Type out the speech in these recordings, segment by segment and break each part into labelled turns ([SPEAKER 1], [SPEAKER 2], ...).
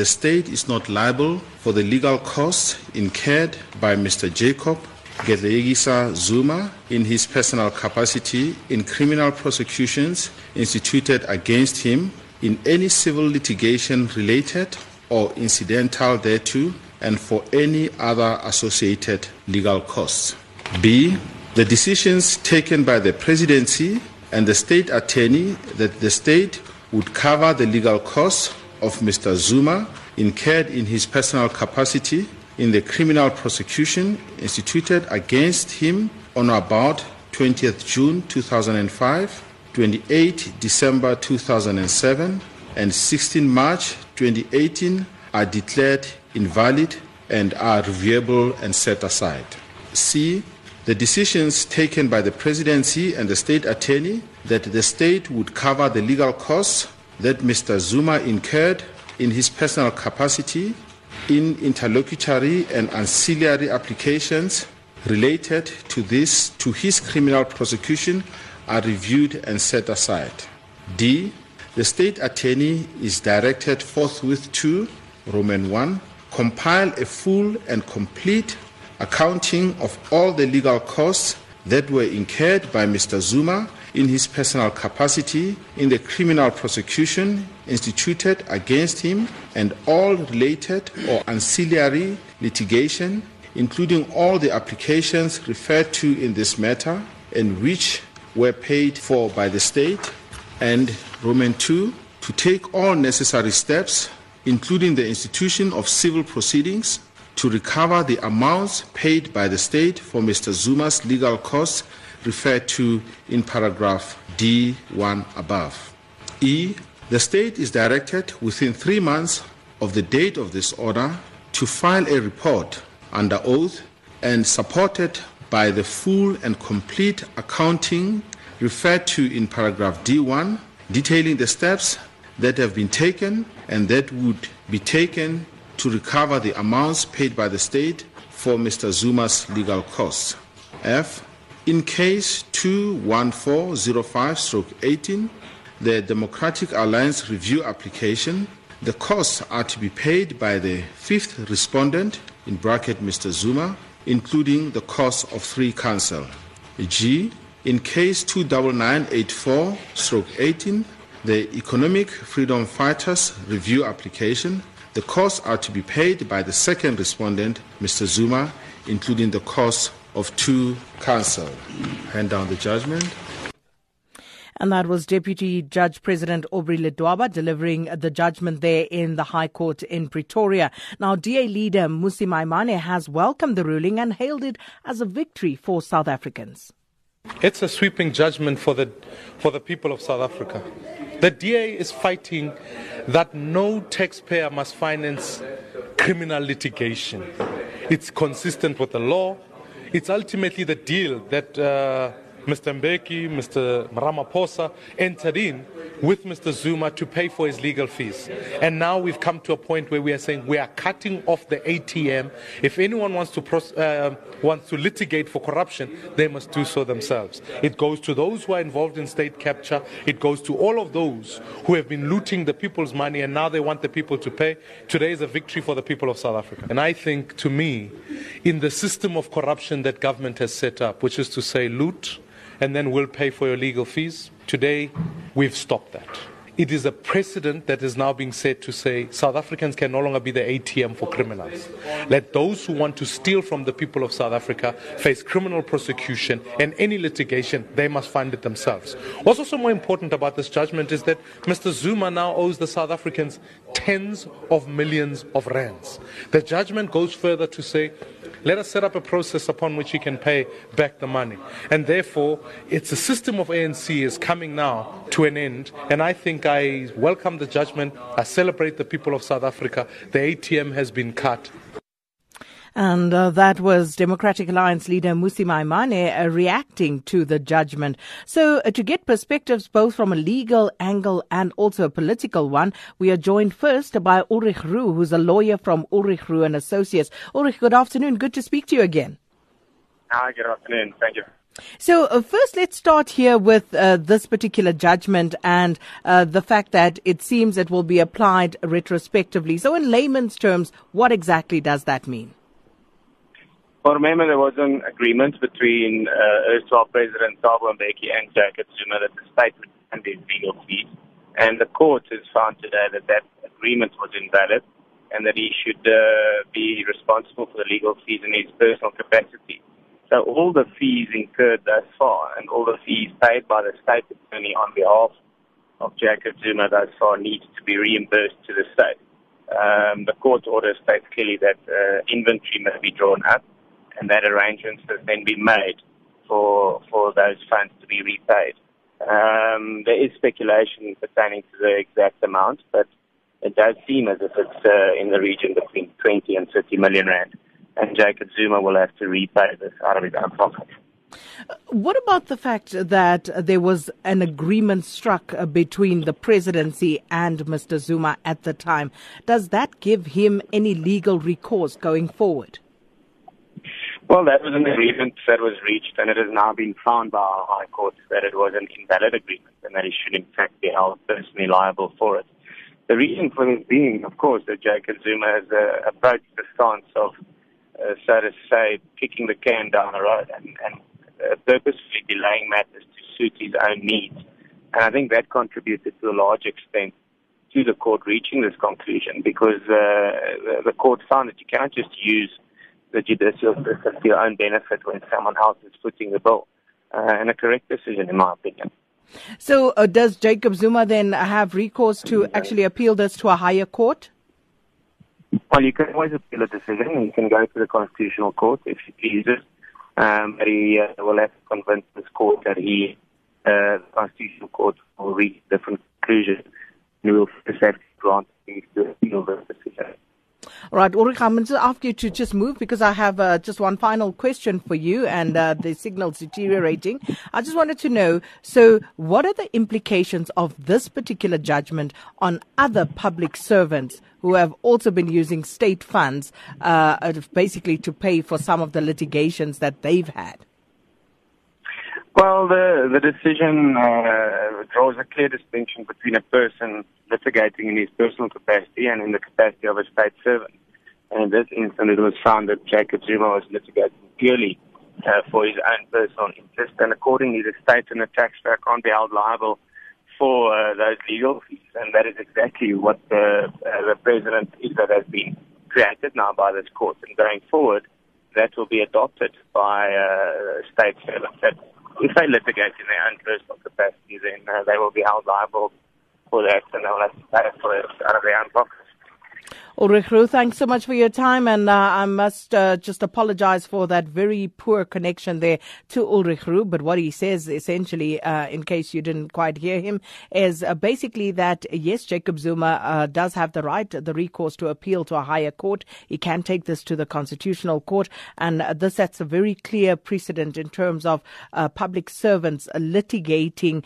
[SPEAKER 1] the state is not liable for the legal costs incurred by Mr. Jacob Gedleyihlekisa Zuma in his personal capacity in criminal prosecutions instituted against him in any civil litigation related or incidental thereto and for any other associated legal costs. B. The decisions taken by the presidency and the state attorney that the state would cover the legal costs of Mr. Zuma incurred in his personal capacity in the criminal prosecution instituted against him on about 20th June 2005, 28 December 2007, and 16 March 2018 are declared invalid and are reviewable and set aside. C. The decisions taken by the presidency and the state attorney that the state would cover the legal costs that Mr. Zuma incurred in his personal capacity in interlocutory and ancillary applications related to this to his criminal prosecution are reviewed and set aside. D. The state attorney is directed forthwith to Roman 1 compile a full and complete accounting of all the legal costs that were incurred by Mr. Zuma in his personal capacity in the criminal prosecution instituted against him and all related or ancillary litigation, including all the applications referred to in this matter and which were paid for by the state, and Roman 2, to take all necessary steps, including the institution of civil proceedings, to recover the amounts paid by the state for Mr. Zuma's legal costs referred to in paragraph D1 above. E. The state is directed within three months of the date of this order to file a report under oath and supported by the full and complete accounting referred to in paragraph D1, detailing the steps that have been taken and that would be taken to recover the amounts paid by the state for Mr. Zuma's legal costs. F. In case 21405-18, the Democratic Alliance review application, the costs are to be paid by the fifth respondent, in bracket Mr. Zuma, including the cost of three counsel. G. In case 29984-18, the Economic Freedom Fighters review application, the costs are to be paid by the second respondent, Mr. Zuma, including the cost of two counsel. Hand down the judgment.
[SPEAKER 2] And that was Deputy Judge President Aubrey Ledwaba delivering the judgment there in the High Court in Pretoria. Now, DA leader Mmusi Maimane has welcomed the ruling and hailed it as a victory for South Africans.
[SPEAKER 3] It's a sweeping judgment for the, for the people of South Africa. The DA is fighting that no taxpayer must finance criminal litigation. It's consistent with the law, it's ultimately the deal that uh, Mr. Mbeki, Mr. Ramaphosa entered in with Mr. Zuma to pay for his legal fees. And now we've come to a point where we are saying we are cutting off the ATM. If anyone wants to uh, wants to litigate for corruption, they must do so themselves. It goes to those who are involved in state capture. It goes to all of those who have been looting the people's money and now they want the people to pay. Today is a victory for the people of South Africa. And I think, to me, in the system of corruption that government has set up, which is to say loot and then we'll pay for your legal fees. Today, we've stopped that. It is a precedent that is now being set to say South Africans can no longer be the ATM for criminals. Let those who want to steal from the people of South Africa face criminal prosecution and any litigation, they must find it themselves. What's also more important about this judgment is that Mr. Zuma now owes the South Africans tens of millions of rands. The judgment goes further to say let us set up a process upon which he can pay back the money. And therefore, it's a system of ANC is coming now to an end. And I think I welcome the judgment. I celebrate the people of South Africa. The ATM has been cut.
[SPEAKER 2] And uh, that was Democratic Alliance leader Mmusi Maimane uh, reacting to the judgment. So uh, to get perspectives both from a legal angle and also a political one, we are joined first by Ulrich Roux, who's a lawyer from Ulrich Roux and Associates. Ulrich, good afternoon. Good to speak to you again.
[SPEAKER 4] Hi, good afternoon. Thank you.
[SPEAKER 2] So, uh, first, let's start here with uh, this particular judgment and uh, the fact that it seems it will be applied retrospectively. So, in layman's terms, what exactly does that mean?
[SPEAKER 4] Well, remember, there was an agreement between uh, erstwhile President Thabo Mbeki and Jacob Zuma that the state would fund his legal fees. And the court has found today that that agreement was invalid and that he should uh, be responsible for the legal fees in his personal capacity. So all the fees incurred thus far and all the fees paid by the state attorney on behalf of Jacob Zuma thus far needs to be reimbursed to the state. Um, the court order states clearly that uh, inventory must be drawn up and that arrangements has then been made for for those funds to be repaid. Um, there is speculation pertaining to the exact amount, but it does seem as if it's uh, in the region between 20 and 30 million rand and Jacob Zuma will have to repay this out of his own pocket.
[SPEAKER 2] What about the fact that there was an agreement struck uh, between the presidency and Mr. Zuma at the time? Does that give him any legal recourse going forward?
[SPEAKER 4] Well, that was an agreement that was reached, and it has now been found by our High Court that it was an invalid agreement and that he should, in fact, be held personally liable for it. The reason for this being, of course, that Jacob Zuma has uh, approached the stance of uh, so to say, kicking the can down the road and, and uh, purposefully delaying matters to suit his own needs. And I think that contributed to a large extent to the court reaching this conclusion because uh, the court found that you cannot just use the judicial system for your own benefit when someone else is footing the bill. Uh, and a correct decision, in my opinion.
[SPEAKER 2] So, uh, does Jacob Zuma then have recourse to actually appeal this to a higher court?
[SPEAKER 4] Well, you can always appeal a decision. And you can go to the Constitutional Court if he pleases. Um, but he uh, will have to convince this court that he, uh, the Constitutional Court, will reach different conclusions. And he will first have to grant to appeal this decision.
[SPEAKER 2] All right, Ulrich, I'm going to ask you to just move because I have uh, just one final question for you, and uh, the signal's deteriorating. I just wanted to know so, what are the implications of this particular judgment on other public servants who have also been using state funds uh, basically to pay for some of the litigations that they've had?
[SPEAKER 4] Well, the the decision uh, draws a clear distinction between a person litigating in his personal capacity and in the capacity of a state servant. And in this instance, it was found that Jacob Zuma was litigating purely uh, for his own personal interest, and accordingly, the state and the taxpayer can't be held liable for uh, those legal fees. And that is exactly what the, uh, the president is that has been created now by this court. And going forward, that will be adopted by uh, state servants. That if they litigate in their own personal capacity, then uh, they will be held liable and.
[SPEAKER 2] Ulrich Roux, thanks so much for your time. And uh, I must uh, just apologize for that very poor connection there to Ulrich Roux. But what he says, essentially, uh, in case you didn't quite hear him, is uh, basically that yes, Jacob Zuma uh, does have the right, the recourse to appeal to a higher court. He can take this to the Constitutional Court. And uh, this sets a very clear precedent in terms of public servants litigating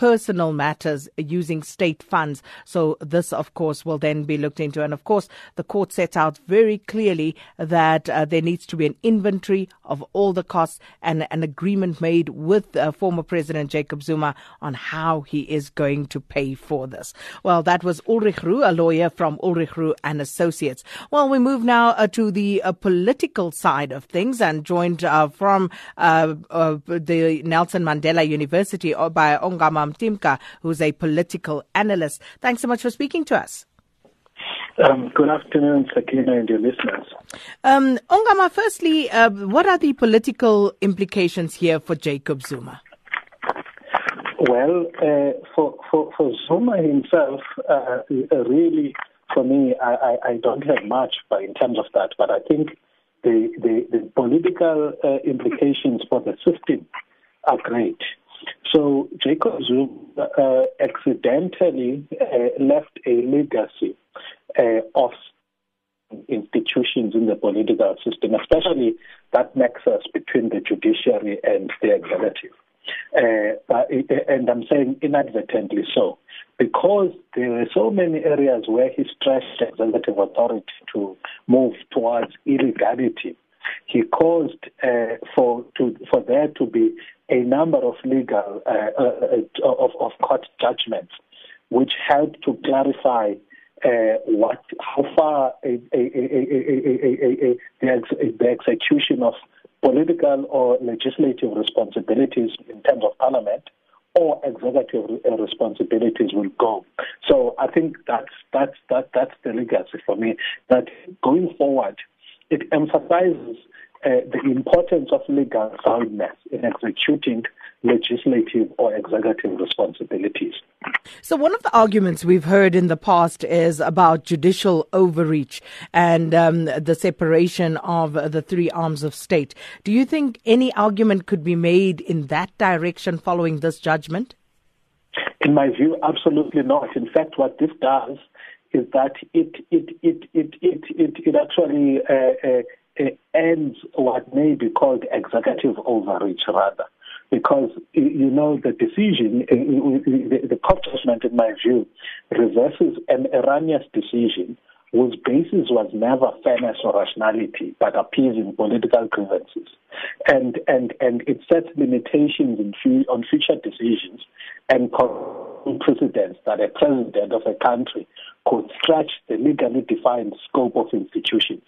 [SPEAKER 2] personal matters using state funds. So this, of course, will then be looked into. And of course, the court sets out very clearly that uh, there needs to be an inventory of all the costs and an agreement made with uh, former President Jacob Zuma on how he is going to pay for this. Well, that was Ulrich Roux, a lawyer from Ulrich Roux and Associates. Well, we move now uh, to the uh, political side of things and joined uh, from uh, the Nelson Mandela University by Ongama Mtimka, who's a political analyst. Thanks so much for speaking to us.
[SPEAKER 5] Um, good afternoon, Sakina, and your listeners.
[SPEAKER 2] Um, Ongama, firstly, uh, what are the political implications here for Jacob Zuma?
[SPEAKER 5] Well, uh, for, for, for Zuma himself, uh, really, for me, I, I, I, don't have much in terms of that, but I think the, the, the political uh, implications for the system are great. So Jacob Zuma uh, accidentally uh, left a legacy uh, of institutions in the political system, especially that nexus between the judiciary and the executive. Uh, and I'm saying inadvertently so, because there were so many areas where he stretched executive authority to move towards illegality he caused uh, for to for there to be a number of legal uh, uh, of, of court judgments which help to clarify uh, what how far the, execution of political or legislative responsibilities in terms of parliament or executive responsibilities will go. So I think that's that's that that's the legacy for me. That going forward, it emphasizes uh, the importance of legal soundness in executing legislative or executive responsibilities.
[SPEAKER 2] So, one of the arguments we've heard in the past is about judicial overreach and um, the separation of the three arms of state. Do you think any argument could be made in that direction following this judgment?
[SPEAKER 5] In my view, absolutely not. In fact, what this does is that it it it it it it, it actually uh, uh, ends what may be called executive overreach, rather. Because, you know, the decision, the court judgment, in my view, reverses an erroneous decision whose basis was never fairness or rationality, but appeasing political grievances. And, and, and it sets limitations on future decisions and precedents that a president of a country could stretch the legally defined scope of institutions.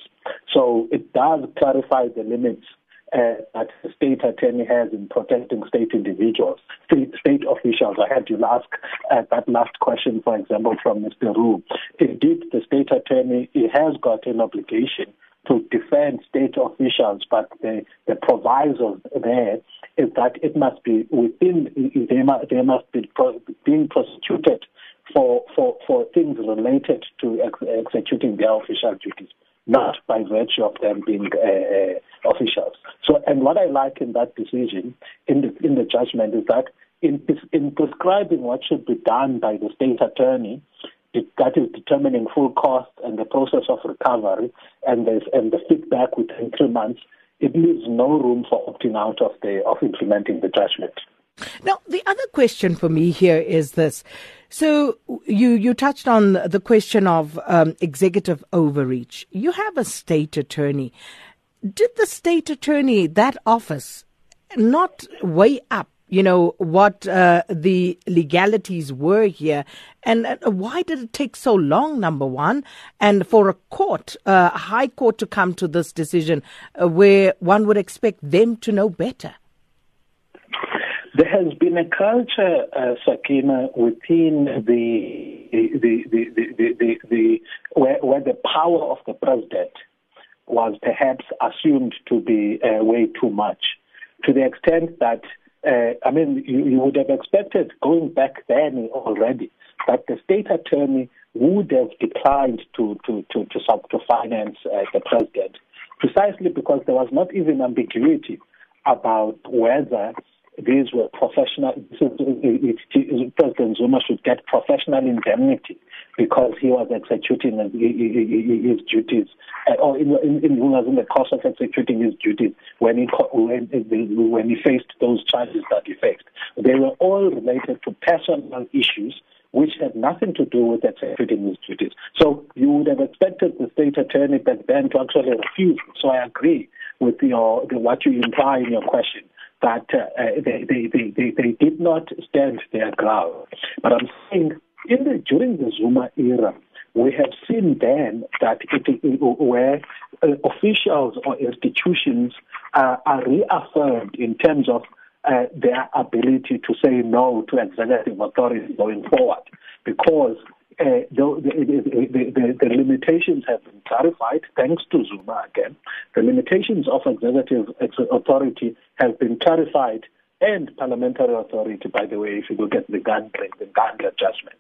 [SPEAKER 5] So it does clarify the limits uh, that the state attorney has in protecting state individuals, state, state officials. I had you ask uh, that last question, for example, from Mr. Roux. Indeed, the state attorney he has got an obligation to defend state officials, but the, the proviso there is that it must be within, they must, they must be being prosecuted for, for, for things related to ex- executing their official duties, not by virtue of them being uh, uh, officials. So, and what I like in that decision, in the, in the judgment, is that in, in prescribing what should be done by the state attorney, that is determining full cost and the process of recovery and and the feedback within three months, it leaves no room for opting out of the of implementing the judgment.
[SPEAKER 2] Now, the other question for me here is this. So you you touched on the question of um, executive overreach. You have a state attorney. Did the state attorney that office not weigh up you know, what uh, the legalities were here. And uh, why did it take so long, number one, and for a court, uh, a high court to come to this decision uh, where one would expect them to know better?
[SPEAKER 5] There has been a culture, uh, Sakina, within the the the the, the, the, where, where the power of the president was perhaps assumed to be uh, way too much, to the extent that uh, I mean, you, you, would have expected going back then already that the state attorney would have declined to to to to, to finance uh, the president, precisely because there was not even ambiguity about whether these were professional. President Zuma should get professional indemnity because he was executing his duties, or oh, in, in, in, was in the course of executing his duties when he when, when he faced those charges that he faced. They were all related to personal issues which had nothing to do with executing his duties. So you would have expected the state attorney back then to actually refuse. So I agree with your the, what you imply in your question that uh, they, they, they, they, did not stand their ground. But I'm saying in the, during the Zuma era, we have seen then that it, where uh, officials or institutions uh, are reaffirmed in terms of uh, their ability to say no to executive authority going forward because uh, the, the, the, the, limitations have been clarified thanks to Zuma again. The limitations of executive authority have been clarified and parliamentary authority, by the way, if you look at the Nkandla, the Nkandla judgment.